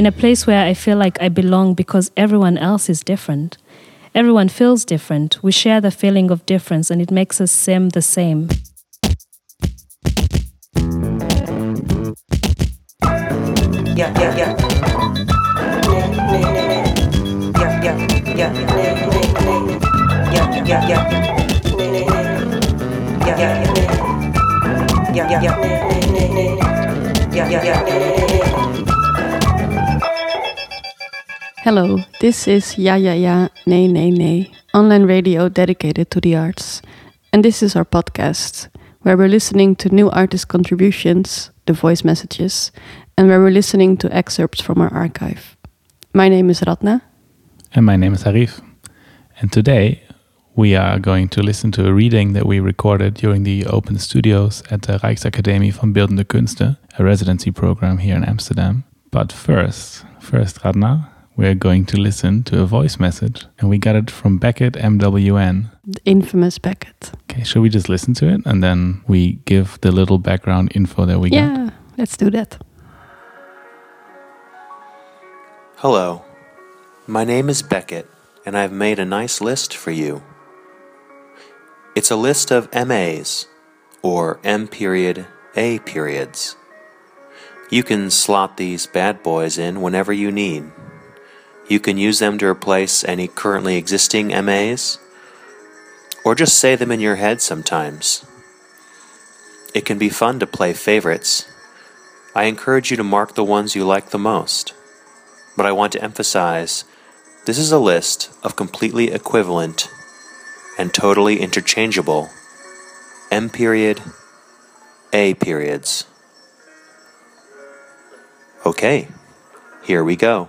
in a place where I feel like I belong because everyone else is different. Everyone feels different. We share the feeling of difference and it makes us seem the same. Yeah, yeah, yeah. Yeah, yeah, yeah. Yeah, yeah, yeah. Yeah, yeah, yeah. Yeah, yeah, yeah. Hello, this is Ja Ja Ja Nee Nee Nee, online radio dedicated to the arts. And this is our podcast, where we're listening to new artist contributions, the voice messages, and where we're listening to excerpts from our archive. My name is Ratna. And my name is Arif. And today we are going to listen to a reading that we recorded during the Open Studios at the Rijksakademie van Beeldende Kunsten, a residency program here in Amsterdam. But first, first Ratna, we're going to listen to a voice message, and we got it from Beckett MWN. The infamous Beckett. Okay, should we just listen to it and then we give the little background info that we got? Yeah, let's do that. Hello, my name is Beckett, and I've made a nice list for you. It's a list of MAs, or M period A periods. You can slot these bad boys in whenever you need. You can use them to replace any currently existing MAs, or just say them in your head sometimes. It can be fun to play favorites. I encourage you to mark the ones you like the most but I want to emphasize this is a list of completely equivalent and totally interchangeable M period, A periods. Okay, here we go.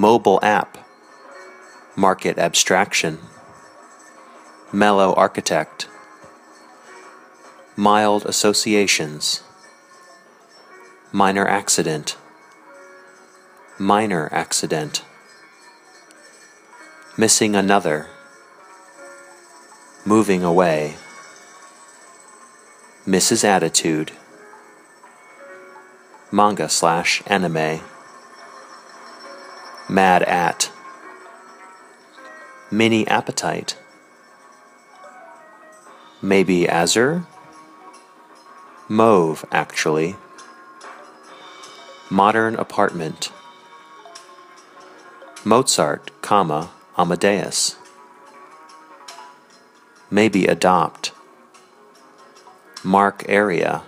Mobile app, market abstraction, mellow architect, mild associations minor accident, minor accident, missing another, moving away, Mrs. Attitude, manga slash anime, mad at, mini appetite, maybe azure, mauve actually. Modern apartment. Mozart, comma, Amadeus. Maybe adopt. Mark area.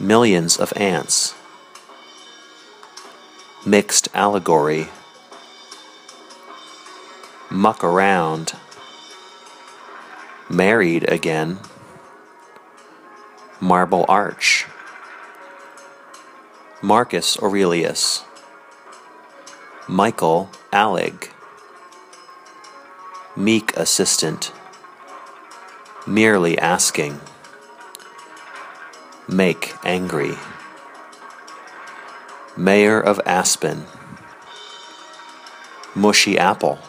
Millions of ants. Mixed allegory. Muck around. Married again. Marble arch. Marcus Aurelius, Michael Alig, Meek Assistant, Merely Asking, Make Angry, Mayor of Aspen, Mushy Apple,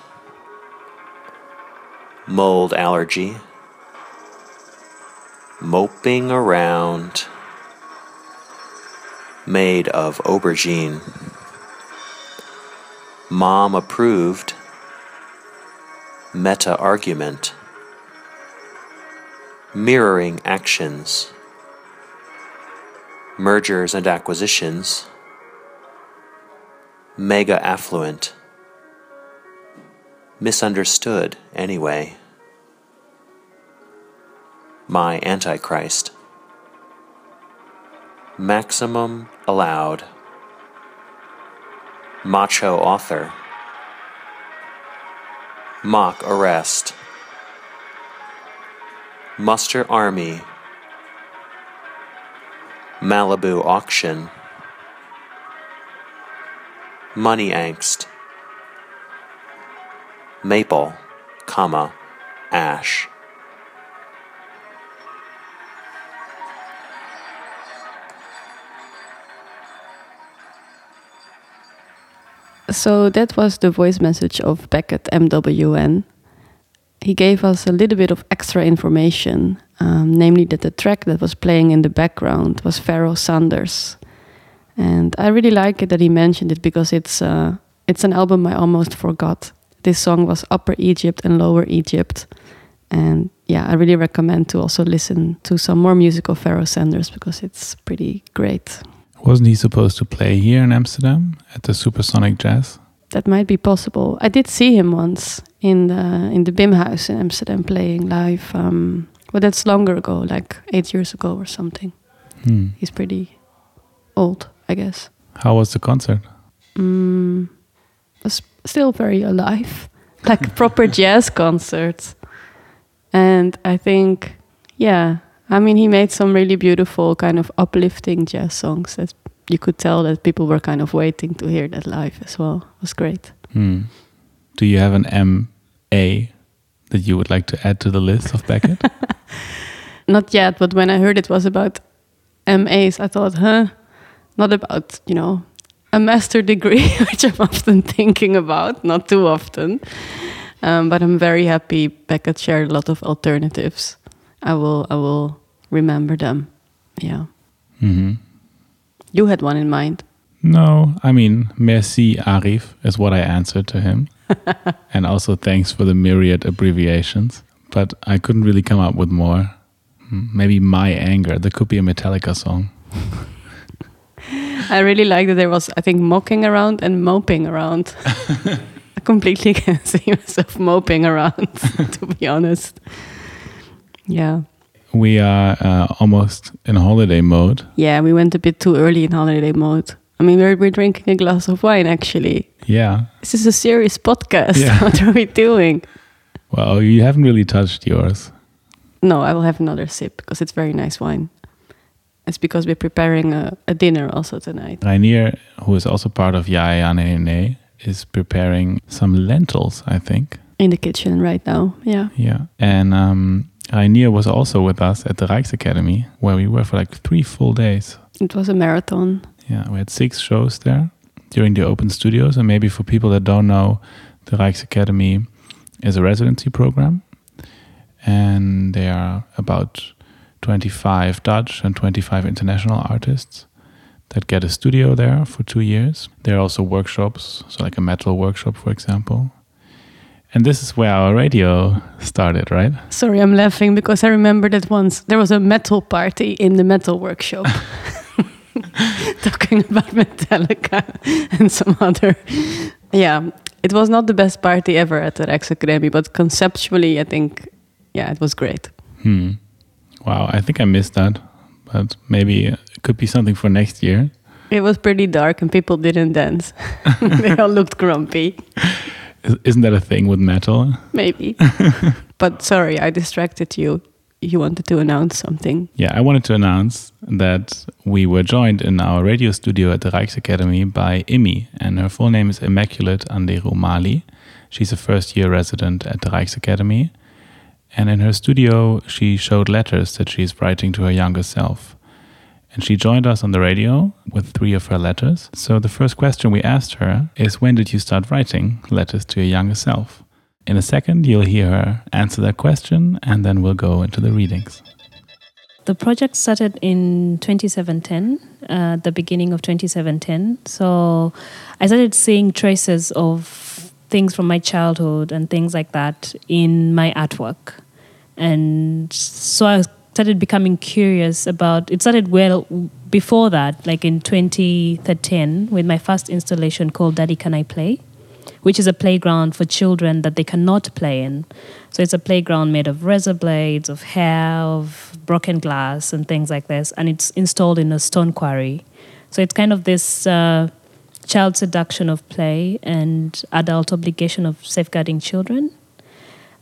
Mold Allergy, Moping Around made of aubergine. Mom approved. Meta argument. Mirroring actions. Mergers and acquisitions. Mega affluent. Misunderstood anyway. My Antichrist maximum allowed. Macho author. Mock arrest. Muster army. Malibu auction. Money angst. Maple, comma, ash. So that was the voice message of Beckett MWN. he gave us a little bit of extra information, um, namely that the track that was playing in the background was Pharoah Sanders. And I really like it that he mentioned it because it's uh, it's an album I almost forgot. This song was Upper Egypt and Lower Egypt. And yeah, I really recommend to also listen to some more music of Pharoah Sanders because it's pretty great. Wasn't he supposed to play here in Amsterdam at the Supersonic Jazz? That might be possible. I did see him once in the in the Bimhuis in Amsterdam playing live. Um, but that's longer ago, like eight years ago or something. Hmm. He's pretty old, I guess. How was the concert? Mm, was still very alive, like a proper jazz concert. And I think, yeah, I mean, he made some really beautiful, kind of uplifting jazz songs that you could tell that people were kind of waiting to hear that live as well. It was great. Hmm. Do you have an MA that you would like to add to the list of Beckett? Not yet, but when I heard it was about MAs, I thought, huh, not about, you know, a master degree, which I'm often thinking about, not too often. Um, but I'm very happy Beckett shared a lot of alternatives. I will, I will remember them. Yeah. hmm You had one in mind. No, I mean, merci Arif is what I answered to him. and also thanks for the myriad abbreviations. But I couldn't really come up with more. Hmm, Maybe My Anger. There could be a Metallica song. I really like that there was, I think, mocking around and moping around. I completely can see myself moping around, to be honest. Yeah. We are uh, almost in holiday mode. Yeah, we went a bit too early in holiday mode. I mean, we're, we're drinking a glass of wine, actually. Yeah. This is a serious podcast. Yeah. what are we doing? Well, you haven't really touched yours. No, I will have another sip because it's very nice wine. It's because we're preparing a, a dinner also tonight. Rainier, who is also part of Yayanene, is preparing some lentils, I think. In the kitchen right now. Yeah. Yeah. And um, Rainier was also with us at the Rijksacademy, where we were for like three full days. It was a marathon. Yeah, we had six shows there during the open studios. And maybe for people that don't know, the Rijksacademy is a residency program. And they are about 25 Dutch and 25 international artists that get a studio there for two years. There are also workshops, so like a metal workshop, for example. And this is where our radio started, right? Sorry, I'm laughing because I remember that once there was a metal party in the metal workshop. Talking about Metallica and some other. Yeah, it was not the best party ever at the Rijksakademie, but conceptually, I think, yeah, it was great. Hmm. Wow, I think I missed that, but maybe it could be something for next year. It was pretty dark and people didn't dance. they all looked grumpy, Is- Isn't that a thing with metal? maybe. but sorry, I distracted you. You wanted to announce something. Yeah, I wanted to announce that we were joined in our radio studio at the Rijksacademy by Imi, and her full name is Immaculate Anderu Mali. She's a first year resident at the Rijksacademy, and in her studio, she showed letters that she's writing to her younger self. And she joined us on the radio with three of her letters. So the first question we asked her is When did you start writing letters to your younger self? In a second, you'll hear her answer that question, and then we'll go into the readings. The project started in 2017, uh, the beginning of 2017. So I started seeing traces of things from my childhood and things like that in my artwork. And so I started becoming curious about it. Started well before that, like in 2013, with my first installation called Daddy Can I Play? which is a playground for children that they cannot play in. So it's a playground made of razor blades, of hair, of broken glass, and things like this. And it's installed in a stone quarry. So it's kind of this uh, child seduction of play and adult obligation of safeguarding children.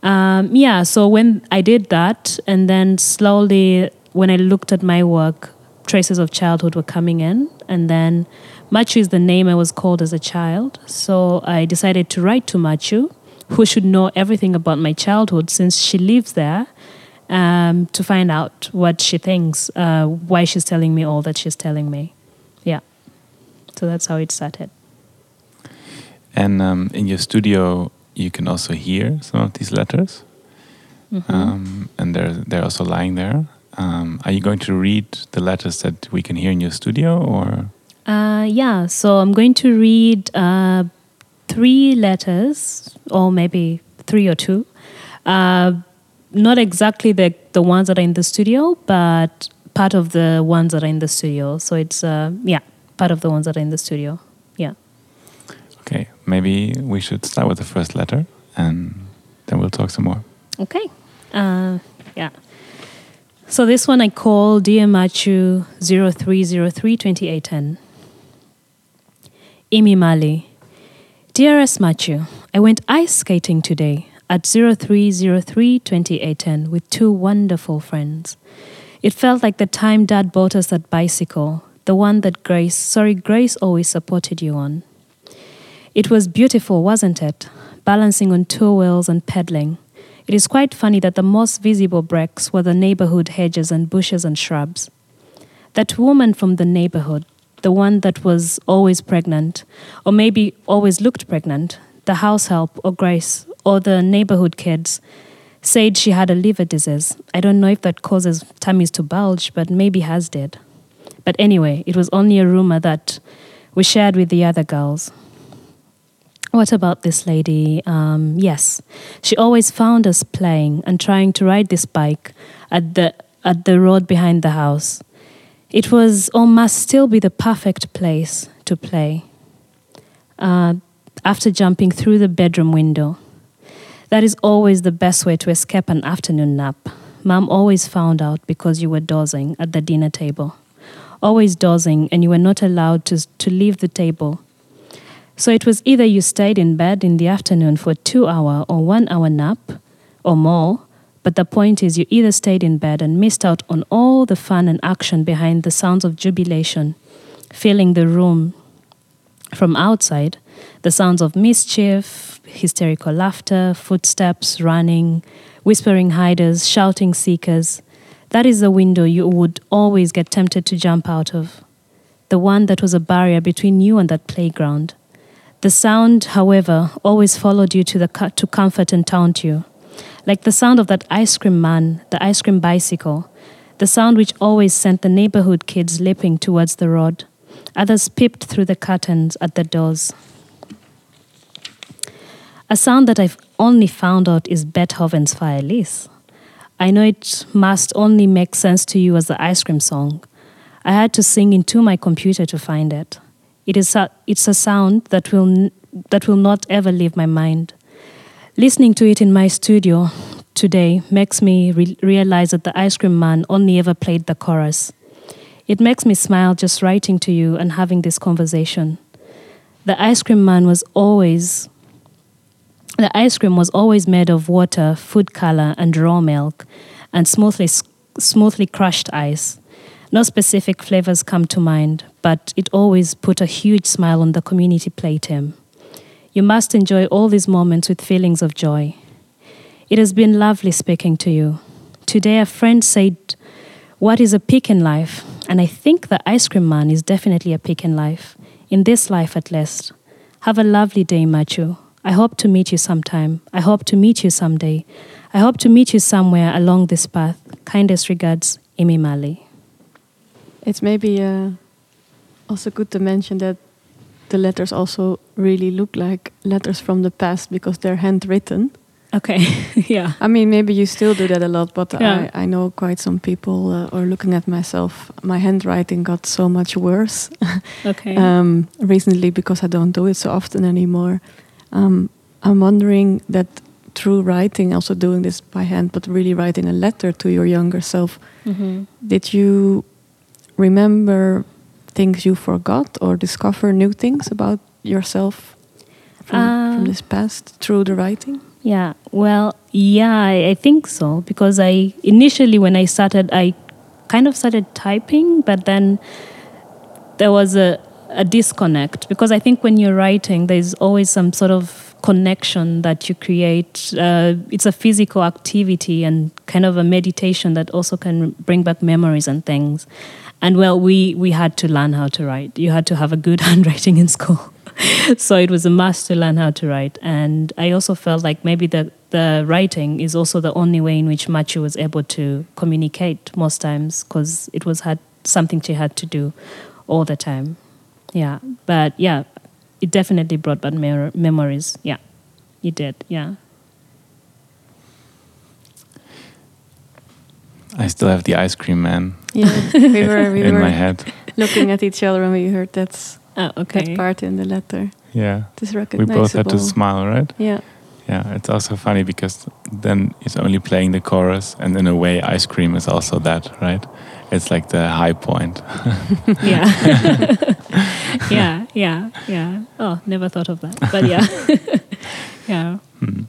Um, yeah, so when I did that, and then slowly, when I looked at my work, traces of childhood were coming in. And then Machu is the name I was called as a child. So I decided to write to Machu, who should know everything about my childhood since she lives there, um, to find out what she thinks, uh, why she's telling me all that she's telling me. So that's how it started. And um, in your studio, you can also hear some of these letters. um, and they're they're also lying there. Um, are you going to read the letters that we can hear in your studio, or Uh, yeah, so I'm going to read uh, three letters, or maybe three or two. Uh, not exactly the, the ones that are in the studio, but part of the ones that are in the studio. So it's, uh, yeah, part of the ones that are in the studio. Yeah. okay? Maybe we should start with the first letter, and then we'll talk some more. Okay. Uh, yeah. So this one I call Dear Machu 0303 2810. Imi Mali. Dearest Machu, I went ice skating today at 0303 2810 with two wonderful friends. It felt like the time Dad bought us that bicycle, the one that Grace, sorry, Grace always supported you on. It was beautiful, wasn't it? Balancing on two wheels and pedaling. It is quite funny that the most visible breaks were the neighborhood hedges and bushes and shrubs. That woman from the neighborhood, the one that was always pregnant, or maybe always looked pregnant, the house help or Grace, or the neighborhood kids, said she had a liver disease. I don't know if that causes tummies to bulge, but maybe has did. But anyway, it was only a rumor that we shared with the other girls. What about this lady? Um, yes, she always found us playing and trying to ride this bike at the at the road behind the house. It was or must still be the perfect place to play. Uh, after jumping through the bedroom window, that is always the best way to escape an afternoon nap. Mom always found out because you were dozing at the dinner table, always dozing, and you were not allowed to to leave the table. So it was either you stayed in bed in the afternoon for two hour or one hour nap or more, but the point is you either stayed in bed and missed out on all the fun and action behind the sounds of jubilation, filling the room from outside, the sounds of mischief, hysterical laughter, footsteps, running, whispering hiders, shouting seekers. That is the window you would always get tempted to jump out of. The one that was a barrier between you and that playground. The sound, however, always followed you to, the, to comfort and taunt you. Like the sound of that ice cream man, the ice cream bicycle, the sound which always sent the neighborhood kids leaping towards the road. Others peeped through the curtains at the doors. A sound that I've only found out is Beethoven's Für Elise. I know it must only make sense to you as the ice cream song. I had to sing into my computer to find it. It is a, it's a sound that will, that will not ever leave my mind. Listening to it in my studio today makes me re- realize that the ice cream man only ever played the chorus. It makes me smile just writing to you and having this conversation. The ice cream man was always the ice cream was always made of water, food color, and raw milk, and smoothly smoothly crushed ice. No specific flavors come to mind, but it always put a huge smile on the community playtime. You must enjoy all these moments with feelings of joy. It has been lovely speaking to you. Today, a friend said, What is a peak in life? And I think the ice cream man is definitely a peak in life, in this life at least. Have a lovely day, Machu. I hope to meet you sometime. I hope to meet you someday. I hope to meet you somewhere along this path. Kindest regards, Imi Mali. It's maybe uh, also good to mention that the letters also really look like letters from the past because they're handwritten. Okay, yeah. I mean, maybe you still do that a lot, but Yeah. I, I know quite some people, uh, or looking at myself, my handwriting got so much worse Okay. um, recently because I don't do it so often anymore. Um, I'm wondering that through writing, also doing this by hand, but really writing a letter to your younger self, hmm did you remember things you forgot or discover new things about yourself from, Uh, from this past through the writing? Yeah, well, yeah, I, I think so because I initially when I started, I kind of started typing, but then there was a, a disconnect because I think when you're writing, there's always some sort of connection that you create. Uh, it's a physical activity and kind of a meditation that also can bring back memories and things. And well, we we had to learn how to write. You had to have a good handwriting in school. so it was a must to learn how to write. And I also felt like maybe the the writing is also the only way in which Machu was able to communicate most times because it was had something she had to do all the time. Yeah, but yeah, it definitely brought back mer- memories. Yeah, it did. Yeah. I still have the ice cream man Yeah, we were we in were my head. looking at each other when we heard that Oh, okay. that part in the letter. Yeah. It is We recognizable. both had to smile, right? Yeah, Yeah, it's also funny because then it's only playing the chorus, and in a way, ice cream is also that, right? It's like the high point. yeah. yeah, yeah, yeah. Oh, never thought of that. But yeah. yeah. Hmm.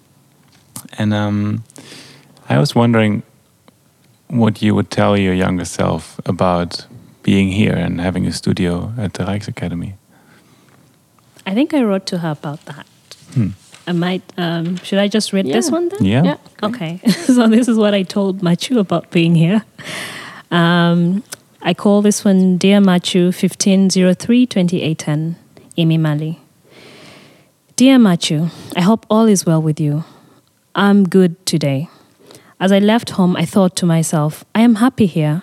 And um, I was wondering what you would tell your younger self about being here and having a studio at the Rijksacademy. I think I wrote to her about that. Hmm. I might, um, should I just read this one then? Yeah. yeah. Okay, so this is what I told Machu about being here. Um, I call this one Dear Machu 1503 2810, Amy Mali. Dear Machu, I hope all is well with you. I'm good today. As I left home, I thought to myself, I am happy here,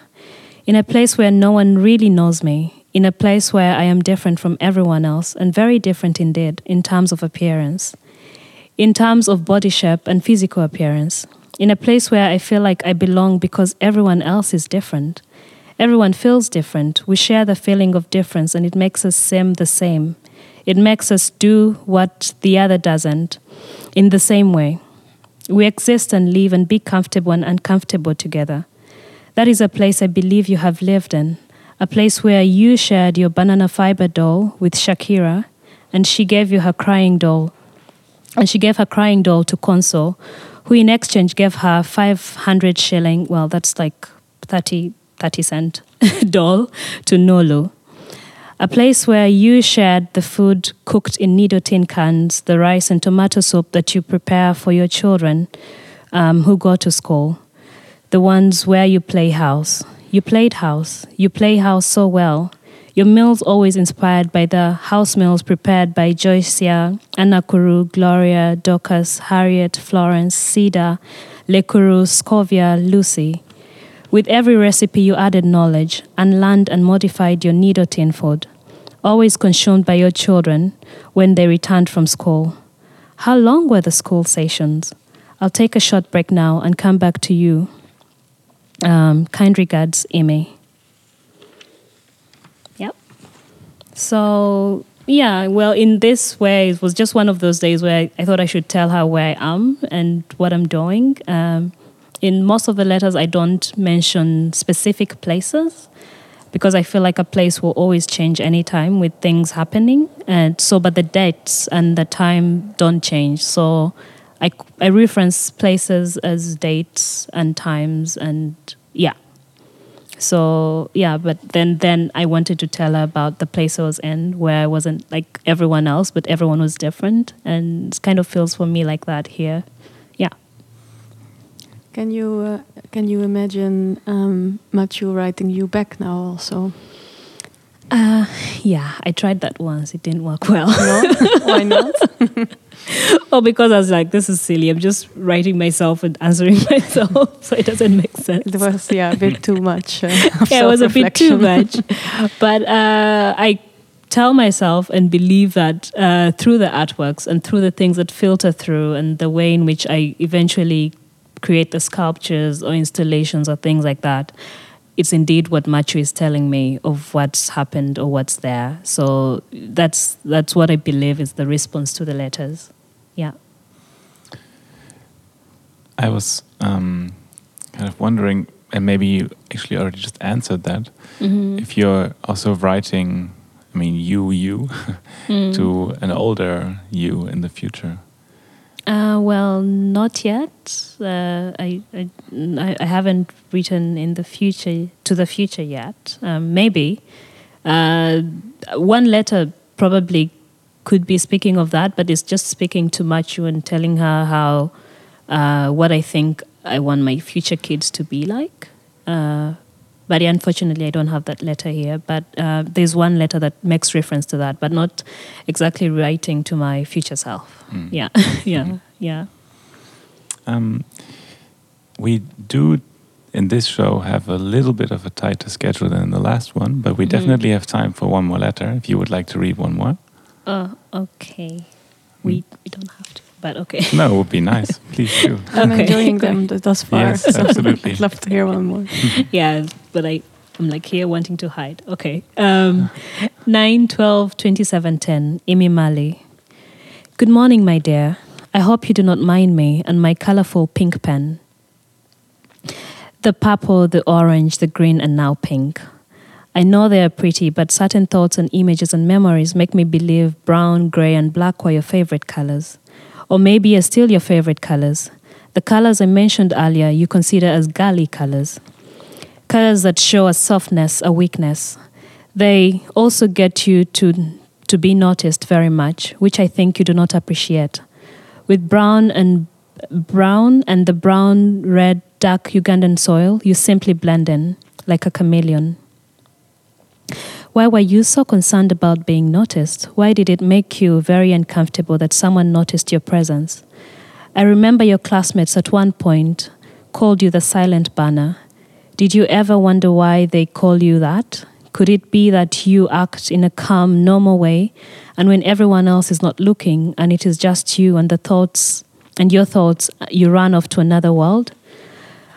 in a place where no one really knows me, in a place where I am different from everyone else, and very different indeed in terms of appearance in terms of body shape and physical appearance, in a place where I feel like I belong because everyone else is different. Everyone feels different. We share the feeling of difference, and it makes us seem the same. It makes us do what the other doesn't in the same way. We exist and live and be comfortable and uncomfortable together. That is a place I believe you have lived in, a place where you shared your banana fiber doll with Shakira, and she gave you her crying doll and she gave her crying doll to Conso, who in exchange gave her 500 shilling, well, that's like 30, 30 cent doll to Nolo, A place where you shared the food cooked in Nido tin cans, the rice and tomato soup that you prepare for your children um, who go to school. The ones where you play house. You played house. You play house so well. Your meals always inspired by the house meals prepared by Joycia, Anakuru, Gloria, Dorcas, Harriet, Florence, Cedar, Lekuru, Scovia, Lucy. With every recipe, you added knowledge, and learned and modified your Nido tin food, always consumed by your children when they returned from school. How long were the school sessions? I'll take a short break now and come back to you. Um, kind regards, Amy. Yep. So yeah, well, in this way, it was just one of those days where I thought I should tell her where I am and what I'm doing. Um, in most of the letters, I don't mention specific places because I feel like a place will always change anytime with things happening. And so, but the dates and the time don't change. So I, I reference places as dates and times and yeah. So yeah, but then then I wanted to tell her about the place I was in, where I wasn't like everyone else, but everyone was different, and it kind of feels for me like that here. Can you uh, can you imagine um, Machu writing you back now also? Uh, yeah, I tried that once. It didn't work well. No, why not? oh, because I was like, this is silly. I'm just writing myself and answering myself, so it doesn't make sense. It was yeah a bit too much. Uh, yeah, it was a bit too much. But uh, I tell myself and believe that uh, through the artworks and through the things that filter through and the way in which I eventually create the sculptures or installations or things like that, it's indeed what Machu is telling me of what's happened or what's there. So that's that's what I believe is the response to the letters. Yeah. I was um, kind of wondering, and maybe you actually already just answered that. Mm-hmm. If you're also writing, I mean, you, you, Mm. to an older you in the future. Uh, well, not yet. Uh, I, I I haven't written in the future to the future yet. Um, maybe uh, one letter probably could be speaking of that, but it's just speaking to Machu and telling her how uh, what I think I want my future kids to be like. Uh, but yeah, unfortunately, I don't have that letter here. But uh, there's one letter that makes reference to that, but not exactly writing to my future self. Mm. Yeah, yeah, yeah. Um, we do in this show have a little bit of a tighter schedule than the last one, but we Mhm. definitely have time for one more letter. If you would like to read one more, Oh, okay. We we don't have to, but okay. no, it would be nice. Please do. I'm Okay. enjoying them thus far. Yes, so absolutely. I'd love to hear one more. yeah, but I, I'm like here wanting to hide. Okay. Um, 9 12 27 10, Imi Mali. Good morning, my dear. I hope you do not mind me and my colorful pink pen. The purple, the orange, the green, and now pink. I know they are pretty, but certain thoughts and images and memories make me believe brown, gray, and black were your favorite colors. Or maybe are still your favorite colors. The colors I mentioned earlier you consider as girly colors colors that show a softness, a weakness. They also get you to, to be noticed very much, which I think you do not appreciate. With brown and brown and the brown, red, dark Ugandan soil, you simply blend in like a chameleon. Why were you so concerned about being noticed? Why did it make you very uncomfortable that someone noticed your presence? I remember your classmates at one point called you the silent banner. Did you ever wonder why they call you that? Could it be that you act in a calm, normal way, and when everyone else is not looking and it is just you and the thoughts and your thoughts, you run off to another world?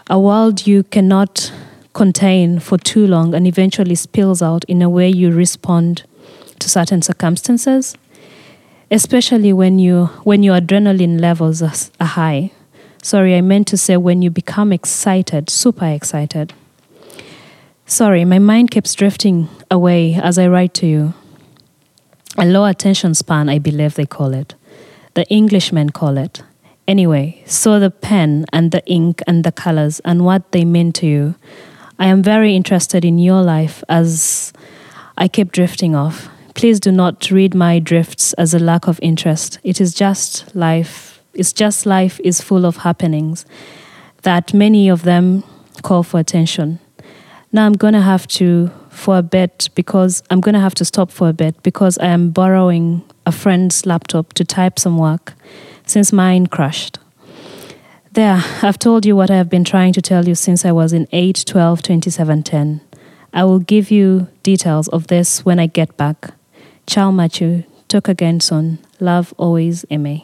A world you cannot contain for too long and eventually spills out in a way you respond to certain circumstances? especially when you when your adrenaline levels are, are high. Sorry, I meant to say when you become excited, super excited. Sorry, my mind keeps drifting away as I write to you. A low attention span, I believe they call it. The Englishmen call it. Anyway, so the pen and the ink and the colors and what they mean to you. I am very interested in your life as I keep drifting off. Please do not read my drifts as a lack of interest. It is just life. It's just life is full of happenings that many of them call for attention. Now I'm going to have to for a bit because I'm going to have to stop for a bit because I am borrowing a friend's laptop to type some work since mine crashed. There, I've told you what I have been trying to tell you since I was in 8 12 27 10. I will give you details of this when I get back. Ciao, Machu. Talk again soon. Love always, Eme.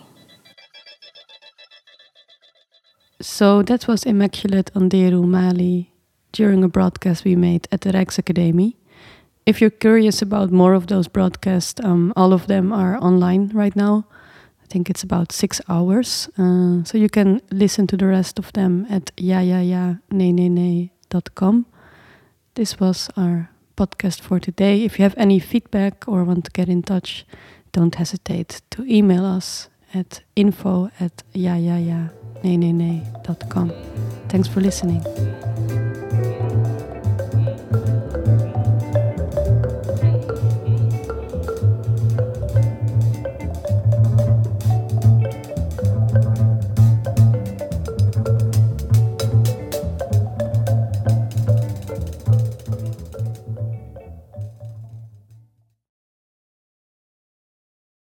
So that was Immaculate Anderu Mali during a broadcast we made at the Rijksacademie. If you're curious about more of those broadcasts, um, all of them are online right now. I think it's about six hours. Uh, so you can listen to the rest of them at ja ja ja nee nee nee dot com. This was our podcast for today. If you have any feedback or want to get in touch, don't hesitate to email us at info at ja ja ja nee nee nee dot com. Thanks for listening.